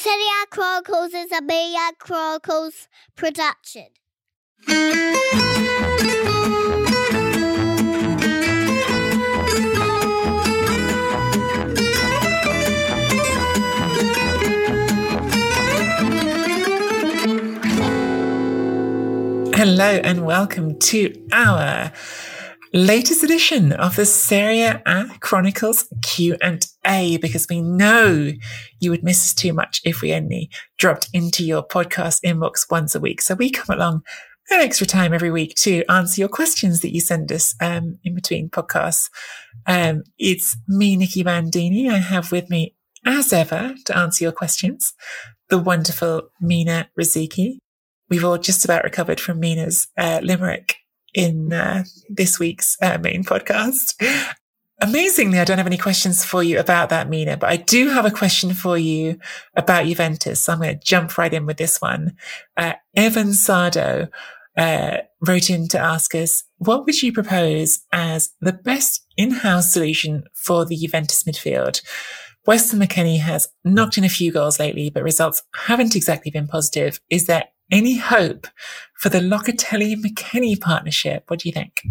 Zodiac Chronicles is a Media Chronicles production. Hello and welcome to our latest edition of the Serie A Chronicles Q&A because we know you would miss too much if we only dropped into your podcast inbox once a week. So we come along an extra time every week to answer your questions that you send us um, in between podcasts. Um, it's me, Nicky Bandini. I have with me, as ever, to answer your questions, the wonderful Mina Rzouki we've all just about recovered from Mina's uh, limerick in uh, this week's uh, main podcast. Amazingly, I don't have any questions for you about that, Mina, but I do have a question for you about Juventus. So I'm going to jump right in with this one. Uh, Evan Sardo uh, wrote in to ask us, what would you propose as the best in-house solution for the Juventus midfield? Weston McKennie has knocked in a few goals lately, but results haven't exactly been positive. Is there any hope for the Locatelli McKennie partnership? What do you think?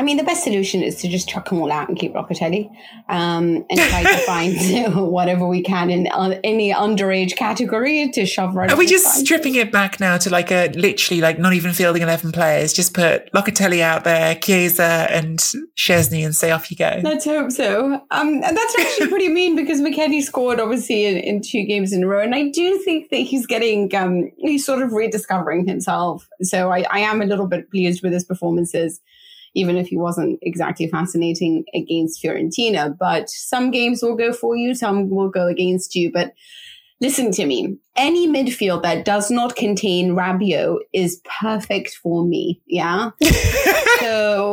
I mean, the best solution is to just chuck them all out and keep Locatelli um, and try to find whatever we can in uh, any underage category to shove right. Are we just stripping it back now to like a literally like not even fielding 11 players? Just put Locatelli out there, Chiesa and Szczesny and say off you go. Let's hope so. Um, and that's actually pretty mean because McKennie scored obviously in, in, two games in a row. And I do think that he's getting, um, he's sort of rediscovering himself. So I, I am a little bit pleased with his performances even if he wasn't exactly fascinating against Fiorentina. But some games will go for you, some will go against you. But listen to me. Any midfield that does not contain Rabiot is perfect for me. Yeah.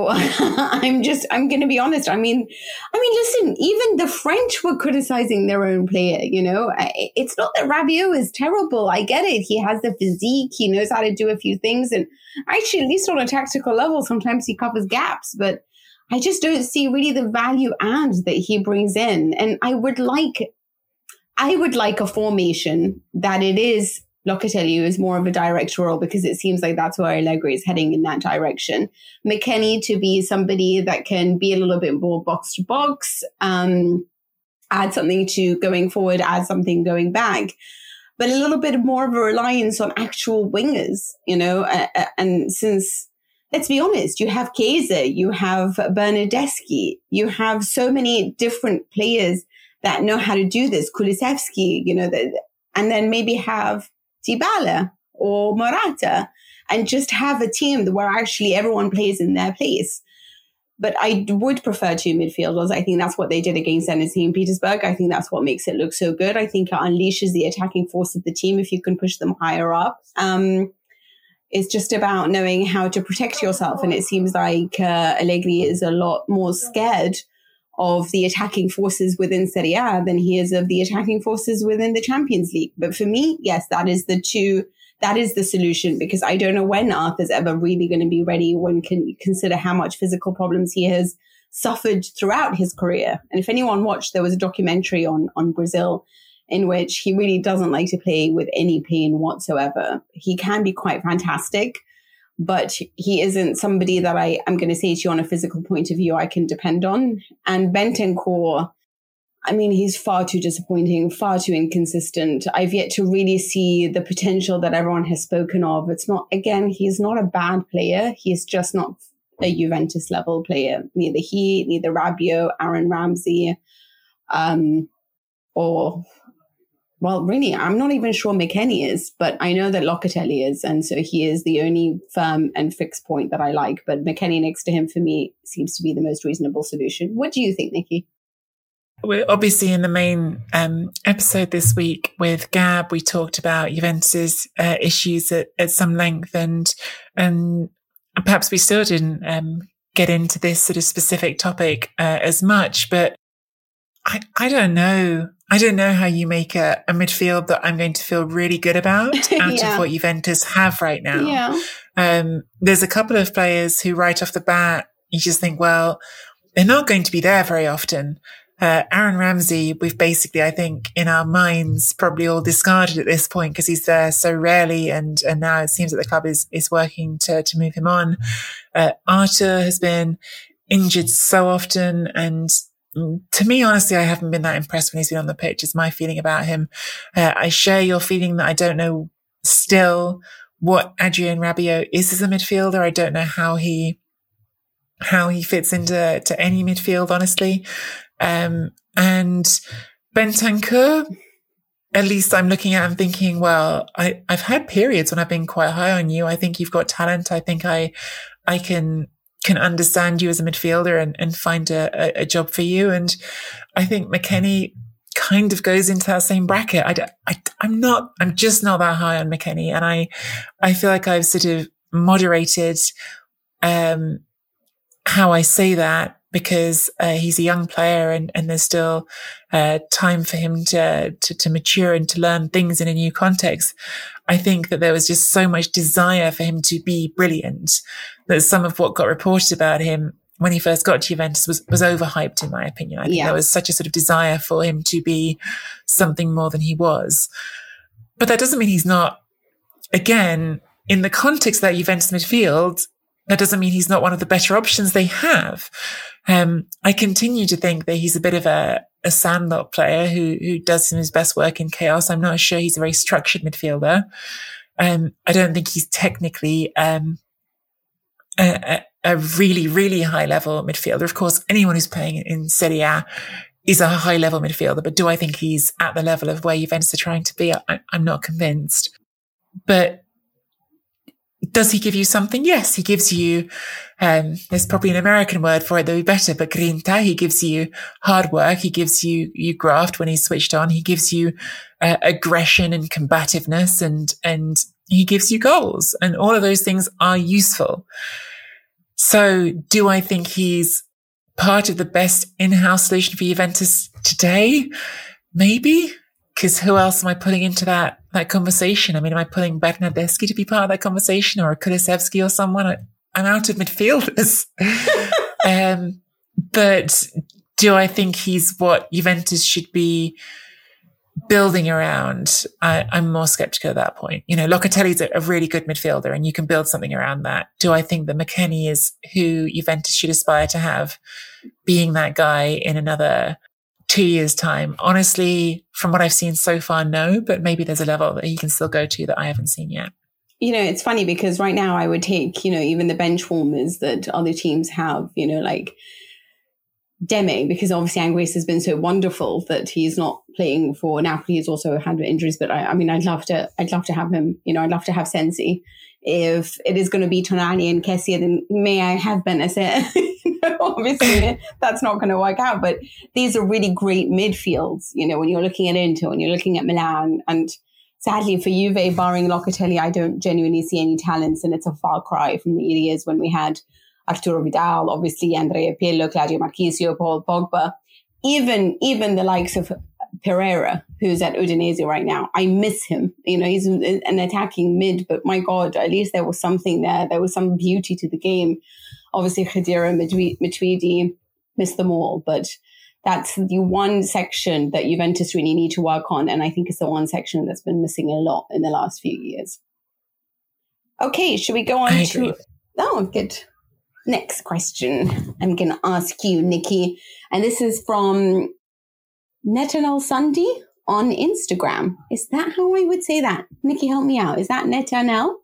I'm just, I'm going to be honest. I mean, I mean, listen, even the French were criticizing their own player, you know, it's not that Rabiot is terrible. I get it. He has the physique. He knows how to do a few things. And actually, at least on a tactical level, sometimes he covers gaps, but I just don't see really the value add that he brings in. And I would like I would like a formation that it is Locatelli is more of a direct role because it seems like that's where Allegri is heading in that direction. McKennie to be somebody that can be a little bit more box to box, um, add something to going forward, add something going back, but a little bit more of a reliance on actual wingers, you know, uh, uh, and since let's be honest, you have Chiesa, you have Bernardeschi, you have so many different players that know how to do this. Kulusevski, you know, and then maybe have Dybala or Morata and just have a team where actually everyone plays in their place. But I would prefer two midfielders. I think that's what they did against Zenit St. Petersburg. I think that's what makes it look so good. I think it unleashes the attacking force of the team if you can push them higher up. Um, it's just about knowing how to protect yourself. And it seems like uh, Allegri is a lot more scared of the attacking forces within Serie A than he is of the attacking forces within the Champions League. But for me, yes, that is the two, that is the solution because I don't know when Arthur's ever really going to be ready when can consider how much physical problems he has suffered throughout his career. And if anyone watched, there was a documentary on, on Brazil in which he really doesn't like to play with any pain whatsoever. He can be quite fantastic, but he isn't somebody that I am going to say to you on a physical point of view I can depend on. And Bentancur, I mean, he's far too disappointing, far too inconsistent. I've yet to really see the potential that everyone has spoken of. It's not, again, he's not a bad player. He's just not a Juventus level player. Neither he, neither Rabiot, Aaron Ramsey, um, or well, really, I'm not even sure McKennie is, but I know that Locatelli is. And so he is the only firm and fixed point that I like. But McKennie next to him for me seems to be the most reasonable solution. What do you think, Nikki? We're obviously in the main um, episode this week with Gab. We talked about Juventus's uh, issues at, at some length, and and perhaps we still didn't um, get into this sort of specific topic uh, as much. But I I don't know. I don't know how you make a, a midfield that I'm going to feel really good about out yeah. of what Juventus have right now. Yeah. Um, there's a couple of players who right off the bat, you just think, well, they're not going to be there very often. Uh, Aaron Ramsey, we've basically, I think, in our minds, probably all discarded at this point because he's there so rarely, and and now it seems that the club is is working to to move him on. Uh, Arthur has been injured so often, and to me, honestly, I haven't been that impressed when he's been on the pitch. Is my feeling about him. Uh, I share your feeling that I don't know still what Adrian Rabiot is as a midfielder. I don't know how he how he fits into to any midfield, honestly. Um, and Bentancur, at least I'm looking at and thinking, well, I, I've had periods when I've been quite high on you. I think you've got talent. I think I, I can can understand you as a midfielder and, and find a, a, job for you. And I think McKennie kind of goes into that same bracket. I, I, I'm not, I'm just not that high on McKennie. And I, I feel like I've sort of moderated, um, how I say that because uh, he's a young player and, and there's still uh, time for him to, to, to mature and to learn things in a new context. I think that there was just so much desire for him to be brilliant that some of what got reported about him when he first got to Juventus was, was overhyped, in my opinion. I think yeah. there was such a sort of desire for him to be something more than he was. But that doesn't mean he's not, again, in the context of that Juventus midfield, that doesn't mean he's not one of the better options they have. Um, I continue to think that he's a bit of a, a sandlot player who, who does his best work in chaos. I'm not sure he's a very structured midfielder. Um, I don't think he's technically, um, a, a, really, really high level midfielder. Of course, anyone who's playing in Serie A is a high level midfielder, but do I think he's at the level of where Juventus are trying to be? I, I'm not convinced. But does he give you something? Yes, he gives you, um, there's probably an American word for it that would be better, but grinta. He gives you hard work. He gives you, you graft when he's switched on. He gives you uh, aggression and combativeness and, and he gives you goals and all of those things are useful. So do I think he's part of the best in-house solution for Juventus today? Maybe. Cause who else am I putting into that, that conversation? I mean, am I putting Bernardeschi to be part of that conversation or Kulusevski or someone? I, am out of midfielders. um, but do I think he's what Juventus should be building around? I, am more skeptical at that point. You know, Locatelli's a, a really good midfielder and you can build something around that. Do I think that McKennie is who Juventus should aspire to have being that guy in another two years time? Honestly, from what I've seen so far, no, but maybe there's a level that he can still go to that I haven't seen yet. You know, it's funny because right now I would take, you know, even the bench warmers that other teams have, you know, like Demme, because obviously Anguissa has been so wonderful that he's not playing for Napoli. He's also had injuries, but I, I, mean, I'd love to, I'd love to have him. You know, I'd love to have Sensi. If it is going to be Tonali and Kessie, then may I have Bennacer? obviously that's not going to work out. But these are really great midfields. You know, when you're looking at Inter, when you're looking at Milan, and sadly for Juve, barring Locatelli, I don't genuinely see any talents, and it's a far cry from the years when we had Arturo Vidal, obviously Andrea Pirlo, Claudio Marchisio, Paul Pogba, even even the likes of Pereira, who's at Udinese right now. I miss him. You know, he's an attacking mid, but my God, at least there was something there. There was some beauty to the game. Obviously, Khedira Matuidi missed them all, but that's the one section that Juventus really need to work on. And I think it's the one section that's been missing a lot in the last few years. Okay, should we go on to. Oh, good. Next question. I'm going to ask you, Nikki. And this is from Netanel Sunday on Instagram. Is that how I would say that? Nikki, help me out. Is that Netanel?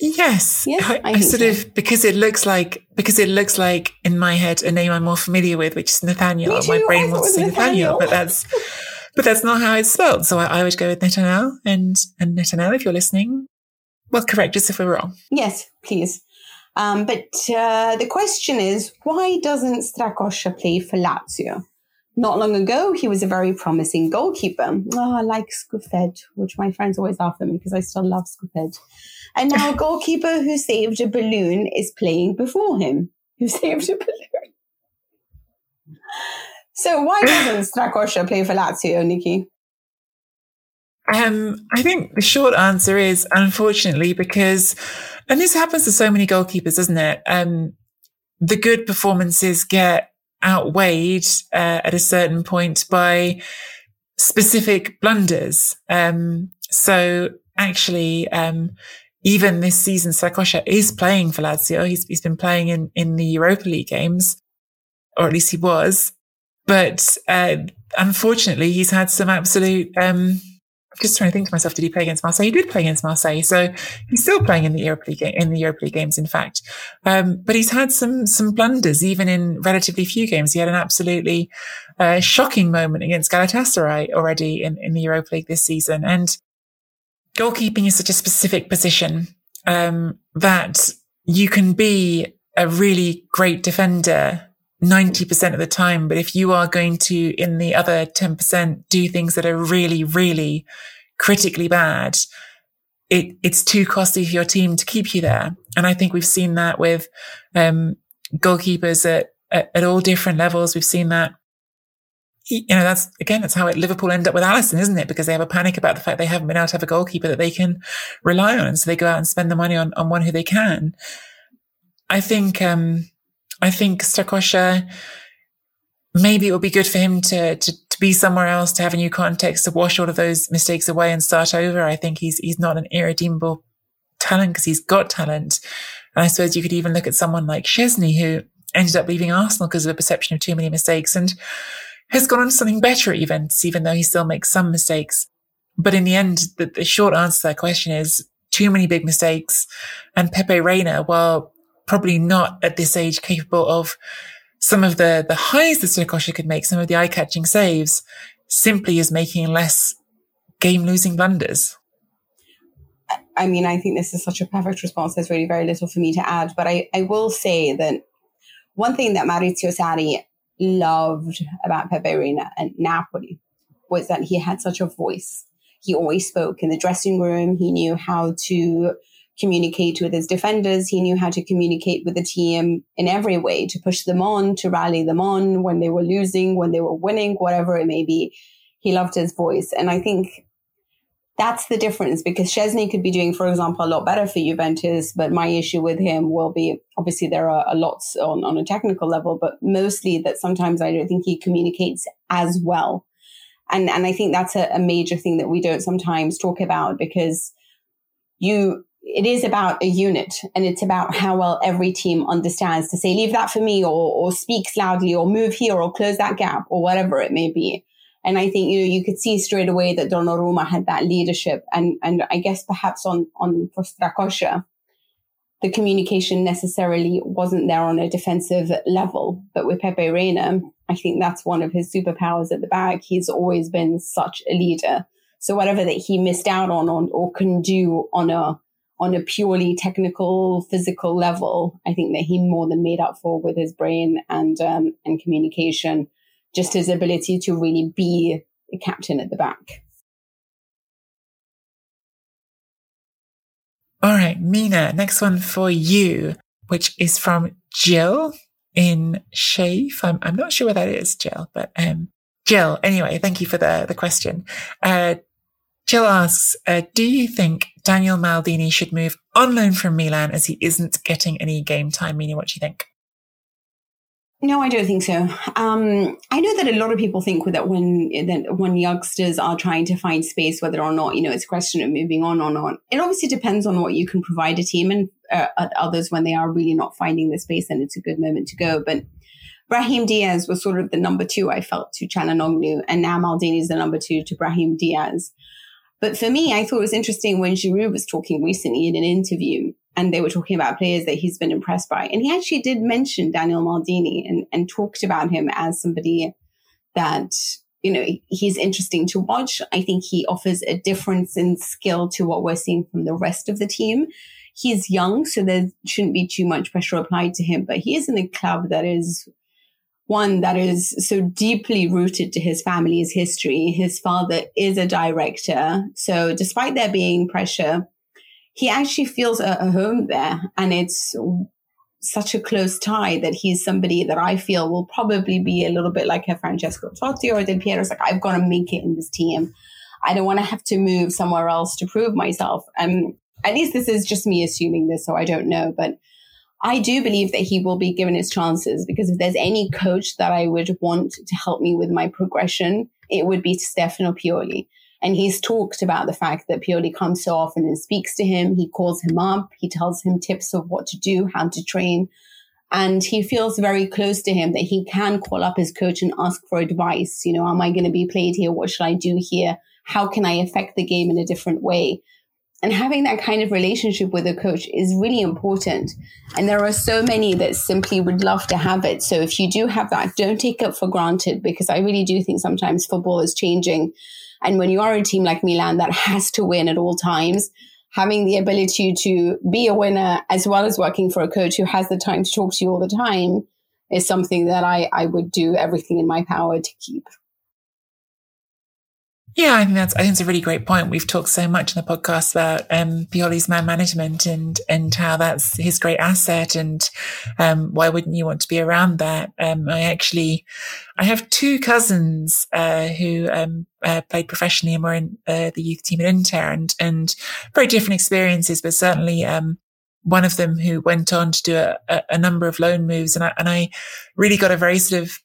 Yes, yes I, I, I sort so. of because it looks like because it looks like in my head a name I'm more familiar with, which is Nathaniel. My brain wants to say Nathaniel, but that's but that's not how it's spelled. So I, I would go with Netanel and and Netanel if you're listening. Well, correct us if we're wrong. Yes, please. Um, but uh, the question is, why doesn't Strakosha play for Lazio? Not long ago, he was a very promising goalkeeper. Oh, I like Scuffet, which my friends always laugh at me because I still love Scuffet. And now a goalkeeper who saved a balloon is playing before him, who saved a balloon. So why doesn't Strakosha play for Lazio, Nikki? Um, I think the short answer is unfortunately because, and this happens to so many goalkeepers, doesn't it? Um, the good performances get outweighed uh, at a certain point by specific blunders. Um, so actually, um, even this season, Strakosha is playing for Lazio. He's, he's been playing in, in the Europa League games, or at least he was. But, uh, unfortunately, he's had some absolute, um, I'm just trying to think to myself, did he play against Marseille? He did play against Marseille. So he's still playing in the Europa League, in the Europa League games, in fact. Um, but he's had some, some blunders, even in relatively few games. He had an absolutely, uh, shocking moment against Galatasaray already in, in the Europa League this season. And goalkeeping is such a specific position, um, that you can be a really great defender 90% of the time. But if you are going to, in the other 10%, do things that are really, really critically bad, it, it's too costly for your team to keep you there. And I think we've seen that with, um, goalkeepers at, at, at all different levels. We've seen that you know, that's again, that's how Liverpool end up with Alisson, isn't it? Because they have a panic about the fact they haven't been able to have a goalkeeper that they can rely on. And so they go out and spend the money on, on one who they can. I think, um, I think Strakosha, maybe it would be good for him to, to, to be somewhere else, to have a new context, to wash all of those mistakes away and start over. I think he's, he's not an irredeemable talent because he's got talent. And I suppose you could even look at someone like Szczesny who ended up leaving Arsenal because of a perception of too many mistakes and has gone on to something better at Juventus, even though he still makes some mistakes. But in the end, the, the short answer to that question is too many big mistakes. And Pepe Reina, while probably not at this age capable of some of the, the highs that Strakosha could make, some of the eye catching saves, simply is making less game losing blunders. I mean, I think this is such a perfect response. There's really very little for me to add, but I, I will say that one thing that Maurizio Sarri loved about Pepe Reina and Napoli was that he had such a voice. He always spoke in the dressing room. He knew how to communicate with his defenders. He knew how to communicate with the team in every way to push them on, to rally them on when they were losing, when they were winning, whatever it may be. He loved his voice. And I think that's the difference because Szczesny could be doing, for example, a lot better for Juventus. But my issue with him will be obviously there are a lot on, on a technical level, but mostly that sometimes I don't think he communicates as well. And, and I think that's a, a major thing that we don't sometimes talk about because you, it is about a unit and it's about how well every team understands to say, leave that for me or, or speaks loudly or move here or close that gap or whatever it may be. And I think, you know, you could see straight away that Donnarumma had that leadership. And, and I guess perhaps on, on for Strakosha, the communication necessarily wasn't there on a defensive level. But with Pepe Reina, I think that's one of his superpowers at the back. He's always been such a leader. So whatever that he missed out on, on or can do on a on a purely technical, physical level, I think that he more than made up for with his brain and um, and communication just his ability to really be a captain at the back. All right, Mina, next one for you. which is from Jill in Shave. I'm, I'm not sure where that is, Jill, but um, Jill, anyway, thank you for the, the question. Uh, Jill asks, uh, do you think Daniel Maldini should move on loan from Milan as he isn't getting any game time? Mina, what do you think? No, I don't think so. Um, I know that a lot of people think that when that when youngsters are trying to find space, whether or not you know it's a question of moving on or not. It obviously depends on what you can provide a team, and uh, others when they are really not finding the space, and it's a good moment to go. But Brahim Diaz was sort of the number two I felt to Calhanoglu, and now Maldini is the number two to Brahim Diaz. But for me, I thought it was interesting when Giroud was talking recently in an interview and they were talking about players that he's been impressed by. And he actually did mention Daniel Maldini and, and talked about him as somebody that, you know, he's interesting to watch. I think he offers a difference in skill to what we're seeing from the rest of the team. He's young, so there shouldn't be too much pressure applied to him, but he is in a club that is one that is so deeply rooted to his family's history. His father is a director. So despite there being pressure, he actually feels a, a home there. And it's such a close tie that he's somebody that I feel will probably be a little bit like a Francesco Totti or Del Piero. It's like, I've got to make it in this team. I don't want to have to move somewhere else to prove myself. Um, at least this is just me assuming this, so I don't know. But I do believe that he will be given his chances because if there's any coach that I would want to help me with my progression, it would be Stefano Pioli. And he's talked about the fact that Pioli comes so often and speaks to him. He calls him up. He tells him tips of what to do, how to train. And he feels very close to him that he can call up his coach and ask for advice. You know, am I going to be played here? What should I do here? How can I affect the game in a different way? And having that kind of relationship with a coach is really important. And there are so many that simply would love to have it. So if you do have that, don't take it for granted because I really do think sometimes football is changing and when you are a team like Milan that has to win at all times, having the ability to be a winner as well as working for a coach who has the time to talk to you all the time is something that I, I would do everything in my power to keep. Yeah, I think that's I think it's a really great point. We've talked so much in the podcast about um, Pioli's man management and and how that's his great asset, and um, why wouldn't you want to be around that? Um, I actually, I have two cousins uh, who um, uh, played professionally and were in uh, the youth team at Inter, and and very different experiences, but certainly um, one of them who went on to do a, a, number of loan moves, and I, and I really got a very sort of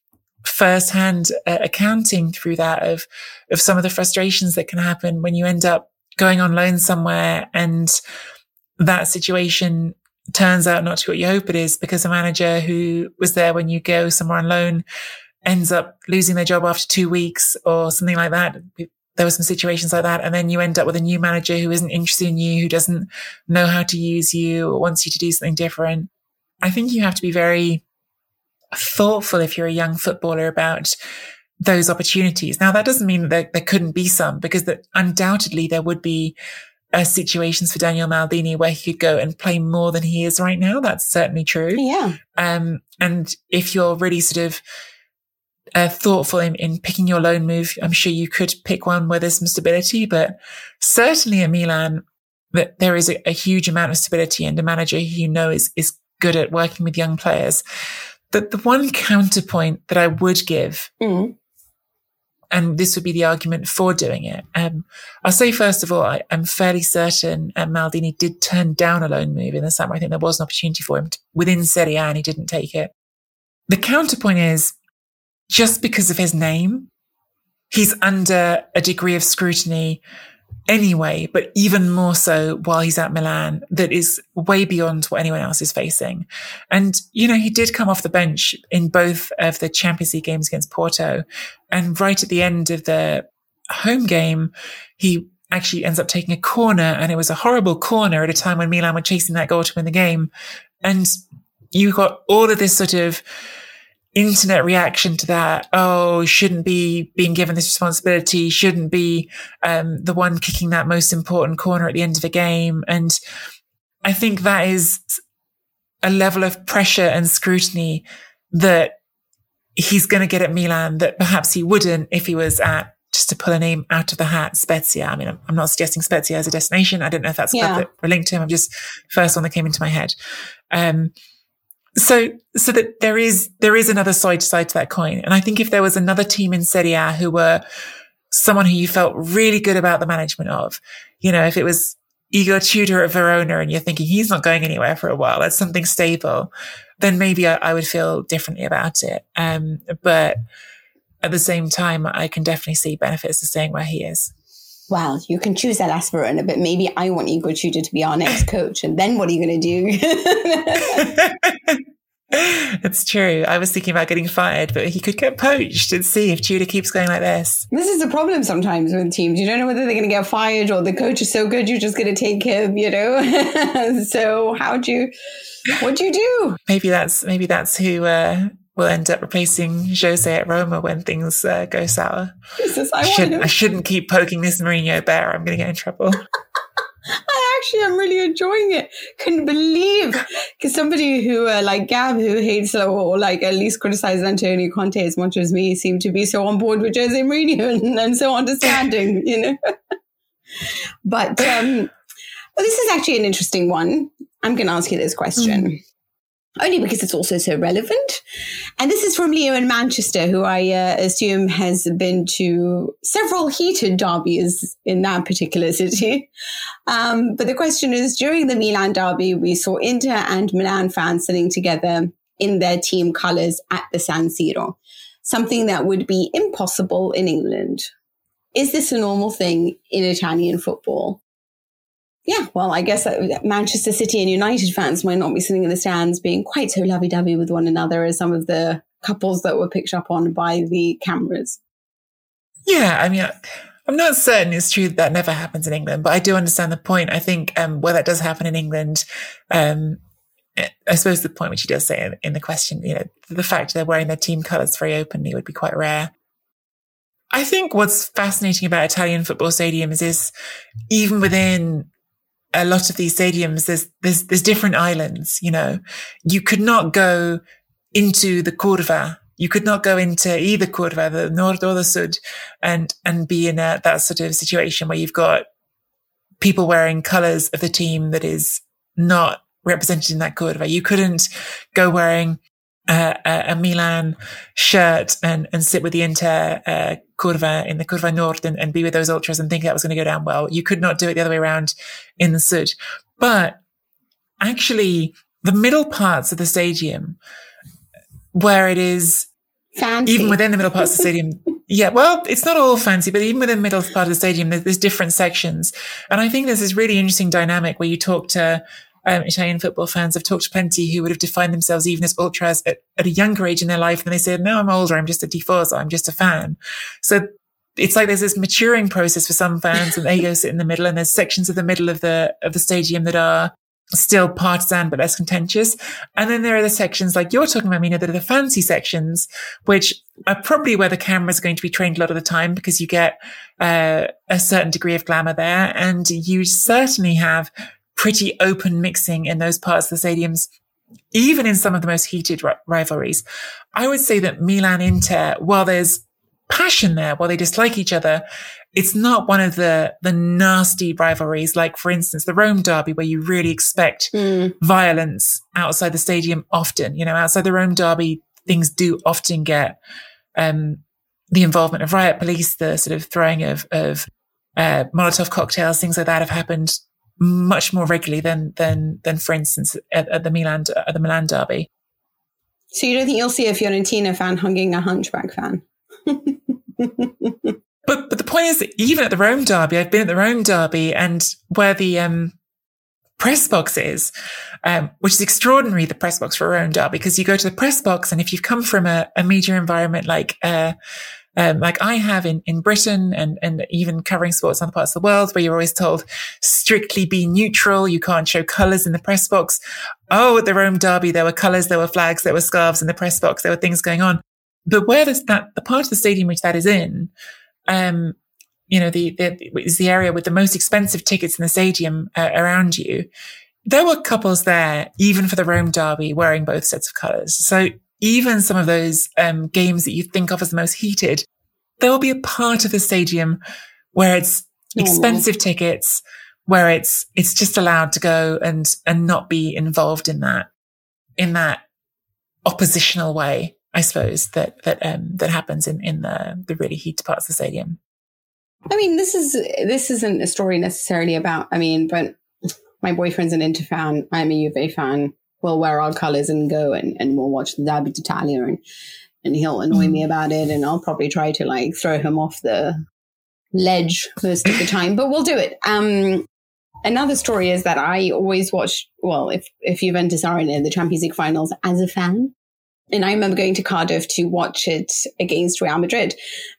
firsthand uh, accounting through that of of some of the frustrations that can happen when you end up going on loan somewhere and that situation turns out not to be what you hope it is because a manager who was there when you go somewhere on loan ends up losing their job after two weeks or something like that. There were some situations like that. And then you end up with a new manager who isn't interested in you, who doesn't know how to use you or wants you to do something different. I think you have to be very thoughtful if you're a young footballer about those opportunities. Now, that doesn't mean that there, there couldn't be some because that undoubtedly there would be uh, situations for Daniel Maldini where he could go and play more than he is right now. That's certainly true. Yeah. Um, and if you're really sort of uh, thoughtful in, in picking your loan move, I'm sure you could pick one where there's some stability, but certainly at Milan, that there is a, a huge amount of stability and a manager who you know is, is good at working with young players the, the one counterpoint that I would give, mm. and this would be the argument for doing it. Um, I'll say first of all, I, am fairly certain um, Maldini did turn down a loan move in the summer. I think there was an opportunity for him to, within Serie A and he didn't take it. The counterpoint is just because of his name, he's under a degree of scrutiny anyway, but even more so while he's at Milan, that is way beyond what anyone else is facing. And, you know, he did come off the bench in both of the Champions League games against Porto. And right at the end of the home game, he actually ends up taking a corner and it was a horrible corner at a time when Milan were chasing that goal to win the game. And you got all of this sort of, internet reaction to that. Oh, shouldn't be being given this responsibility, shouldn't be um, the one kicking that most important corner at the end of a game. And I think that is a level of pressure and scrutiny that he's going to get at Milan that perhaps he wouldn't if he was at just to pull a name out of the hat, Spezia. I mean, I'm, I'm not suggesting Spezia as a destination. I don't know if that's yeah. that linked to him. I'm just first one that came into my head. Um, So, so that there is, there is another side to side to that coin. And I think if there was another team in Serie A who were someone who you felt really good about the management of, you know, if it was Igor Tudor at Verona and you're thinking he's not going anywhere for a while, that's something stable, then maybe I, I would feel differently about it. Um, but at the same time, I can definitely see benefits to staying where he is. Well, you can choose that Verona, but maybe I want Igor Tudor to be our next coach. And then what are you going to do? It's true. I was thinking about getting fired, but he could get poached and see if Tudor keeps going like this. This is a problem sometimes with teams. You don't know whether they're going to get fired or the coach is so good you're just going to take him, you know? so how do you, what do you do? Maybe that's, maybe that's who, uh, will end up replacing Jose at Roma when things uh, go sour. Jesus, I, I, shouldn't, I shouldn't keep poking this Mourinho bear. I'm going to get in trouble. I actually am really enjoying it. Couldn't believe because somebody who uh, like Gab who hates or, or, like at least criticizes Antonio Conte as much as me seem to be so on board with Jose Mourinho and, and so understanding, you know. but um, well, this is actually an interesting one. I'm going to ask you this question. Mm only because it's also so relevant. And this is from Leo in Manchester, who I uh, assume has been to several heated derbies in that particular city. Um, but the question is during the Milan derby, we saw Inter and Milan fans sitting together in their team colours at the San Siro, something that would be impossible in England. Is this a normal thing in Italian football? Yeah, well, I guess Manchester City and United fans might not be sitting in the stands being quite so lovey dovey with one another as some of the couples that were picked up on by the cameras. Yeah, I mean, I'm not certain it's true that, never happens in England, but I do understand the point. I think um, where that does happen in England, um, I suppose the point which he does say in, in the question, you know, the fact they're wearing their team colours very openly would be quite rare. I think what's fascinating about Italian football stadiums is even within a lot of these stadiums, there's, there's, there's different islands, you know, you could not go into the Curva. You could not go into either Curva, the Nord or the Sud and, and be in a, that sort of situation where you've got people wearing colors of the team that is not represented in that Curva. You couldn't go wearing uh, a, Milan shirt and, and sit with the Inter uh, Curva in the Curva Nord and, and be with those ultras and think that was going to go down well. You could not do it the other way around in the Sud. But actually, the middle parts of the stadium, where it is fancy. even within the middle parts of the stadium. Yeah, well, it's not all fancy, but even within the middle part of the stadium, there's, there's different sections. And I think there's this really interesting dynamic where you talk to um, Italian football fans. I've talked to plenty who would have defined themselves even as ultras at, at a younger age in their life. And they said, no, I'm older. I'm just a tifoso. I'm just a fan. So it's like there's this maturing process for some fans and they go sit in the middle and there's sections of the middle of the, of the stadium that are still partisan but less contentious. And then there are the sections like you're talking about, Mina, that are the fancy sections, which are probably where the cameras are going to be trained a lot of the time because you get uh, a certain degree of glamour there. And you certainly have pretty open mixing in those parts of the stadiums, even in some of the most heated rivalries. I would say that Milan Inter, while there's passion there, while they dislike each other, it's not one of the the nasty rivalries, like for instance the Rome derby, where you really expect mm. violence outside the stadium. Often, you know, outside the Rome derby, things do often get um, the involvement of riot police, the sort of throwing of of uh, Molotov cocktails, things like that have happened much more regularly than than than for instance at, at the Milan at the Milan derby. So you don't think you'll see a Fiorentina fan hugging a Hunchback fan? but but the point is even at the Rome derby, I've been at the Rome derby and where the um, press box is, um, which is extraordinary, the press box for Rome derby, because you go to the press box and if you've come from a, a media environment like uh, um, like I have in, in Britain and, and even covering sports in other parts of the world where you're always told strictly be neutral. You can't show colors in the press box. Oh, at the Rome Derby, there were colors, there were flags, there were scarves in the press box. There were things going on. But where there's that, the part of the stadium which that is in, um, you know, the, the, is the area with the most expensive tickets in the stadium uh, around you. There were couples there, even for the Rome Derby, wearing both sets of colors. So even some of those um, games that you think of as the most heated, there will be a part of the stadium where it's expensive tickets, where it's it's just allowed to go and and not be involved in that in that oppositional way, I suppose, that, that, um, that happens in, in the, the really heated parts of the stadium. I mean, this is, this isn't a story necessarily about, I mean, but my boyfriend's an Inter fan. I'm a Juve fan. We'll wear our colors and go and, and we'll watch the Derby d'Italia and, and he'll annoy mm. me about it. And I'll probably try to like throw him off the ledge most of the time, but we'll do it. Um, another story is that I always watch, well, if, if Juventus are in the Champions League finals as a fan, and I remember going to Cardiff to watch it against Real Madrid.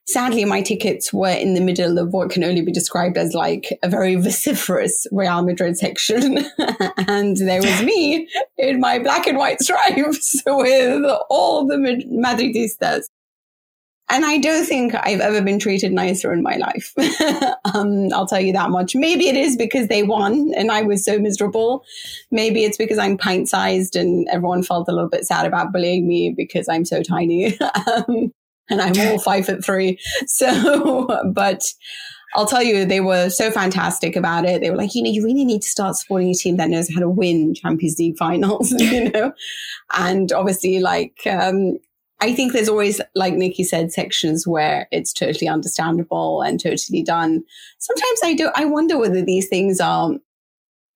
Sadly, my tickets were in the middle of what can only be described as like a very vociferous Real Madrid section. and there was me in my black and white stripes with all the Madridistas. And I don't think I've ever been treated nicer in my life. um, I'll tell you that much. Maybe it is because they won and I was so miserable. Maybe it's because I'm pint sized and everyone felt a little bit sad about bullying me because I'm so tiny. um, and I'm all five foot three. So, but I'll tell you, they were so fantastic about it. They were like, you know, you really need to start supporting a team that knows how to win Champions League finals, you know? And obviously, like, um, I think there's always, like Nikki said, sections where it's totally understandable and totally done. Sometimes I do, I wonder whether these things are,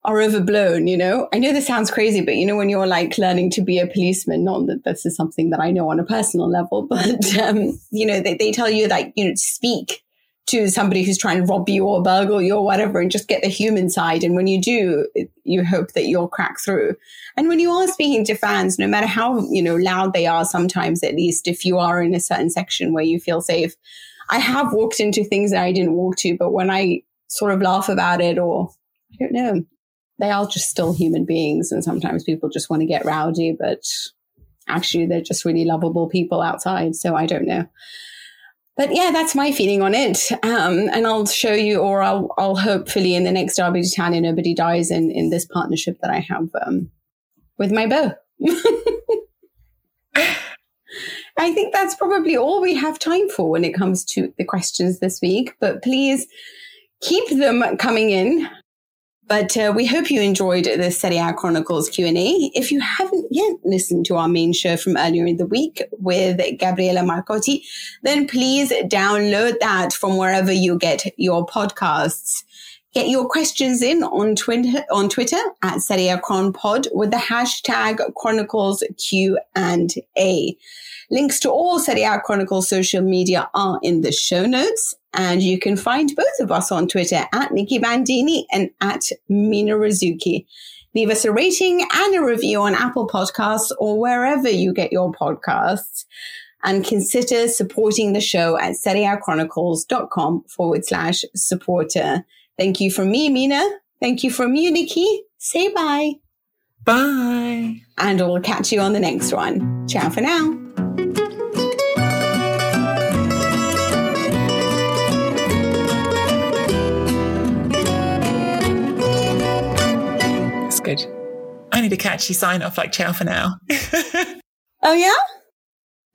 are overblown, you know? I know this sounds crazy, but you know, when you're like learning to be a policeman, not that this is something that I know on a personal level, but, um, you know, they, they tell you that, you know, speak to somebody who's trying to rob you or burgle you or whatever and just get the human side. And when you do, you hope that you'll crack through. And when you are speaking to fans, no matter how, you know, loud they are, sometimes at least if you are in a certain section where you feel safe, I have walked into things that I didn't walk to, but when I sort of laugh about it or I don't know, they are just still human beings. And sometimes people just want to get rowdy, but actually they're just really lovable people outside. So I don't know but yeah, that's my feeling on it. Um, and I'll show you, or I'll, I'll hopefully in the next Derby d'Italia, nobody dies in, in this partnership that I have um, with my beau. I think that's probably all we have time for when it comes to the questions this week. But please keep them coming in. But uh, we hope you enjoyed the Serie Chronicles Q&A. If you haven't yet listened to our main show from earlier in the week with Gabriele Marcotti, then please download that from wherever you get your podcasts. Get your questions in on Twitter, on Twitter at Serie A Chron Pod with the hashtag Chronicles Q and A. Links to all Serie Chronicles social media are in the show notes. And you can find both of us on Twitter at Nicky Bandini and at Mina Rzouki. Leave us a rating and a review on Apple Podcasts or wherever you get your podcasts. And consider supporting the show at serieachronicles.com forward slash supporter. Thank you from me, Mina. Thank you from you, Nikki. Say bye. Bye. And we'll catch you on the next one. Ciao for now. Catchy sign off like ciao for now. oh, yeah?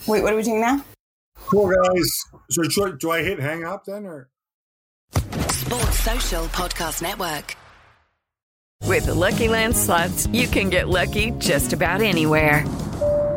Wait, what are we doing now? Cool, guys. So, do I hit hang up then or? Sports Social Podcast Network. With the Lucky Land slots, you can get lucky just about anywhere.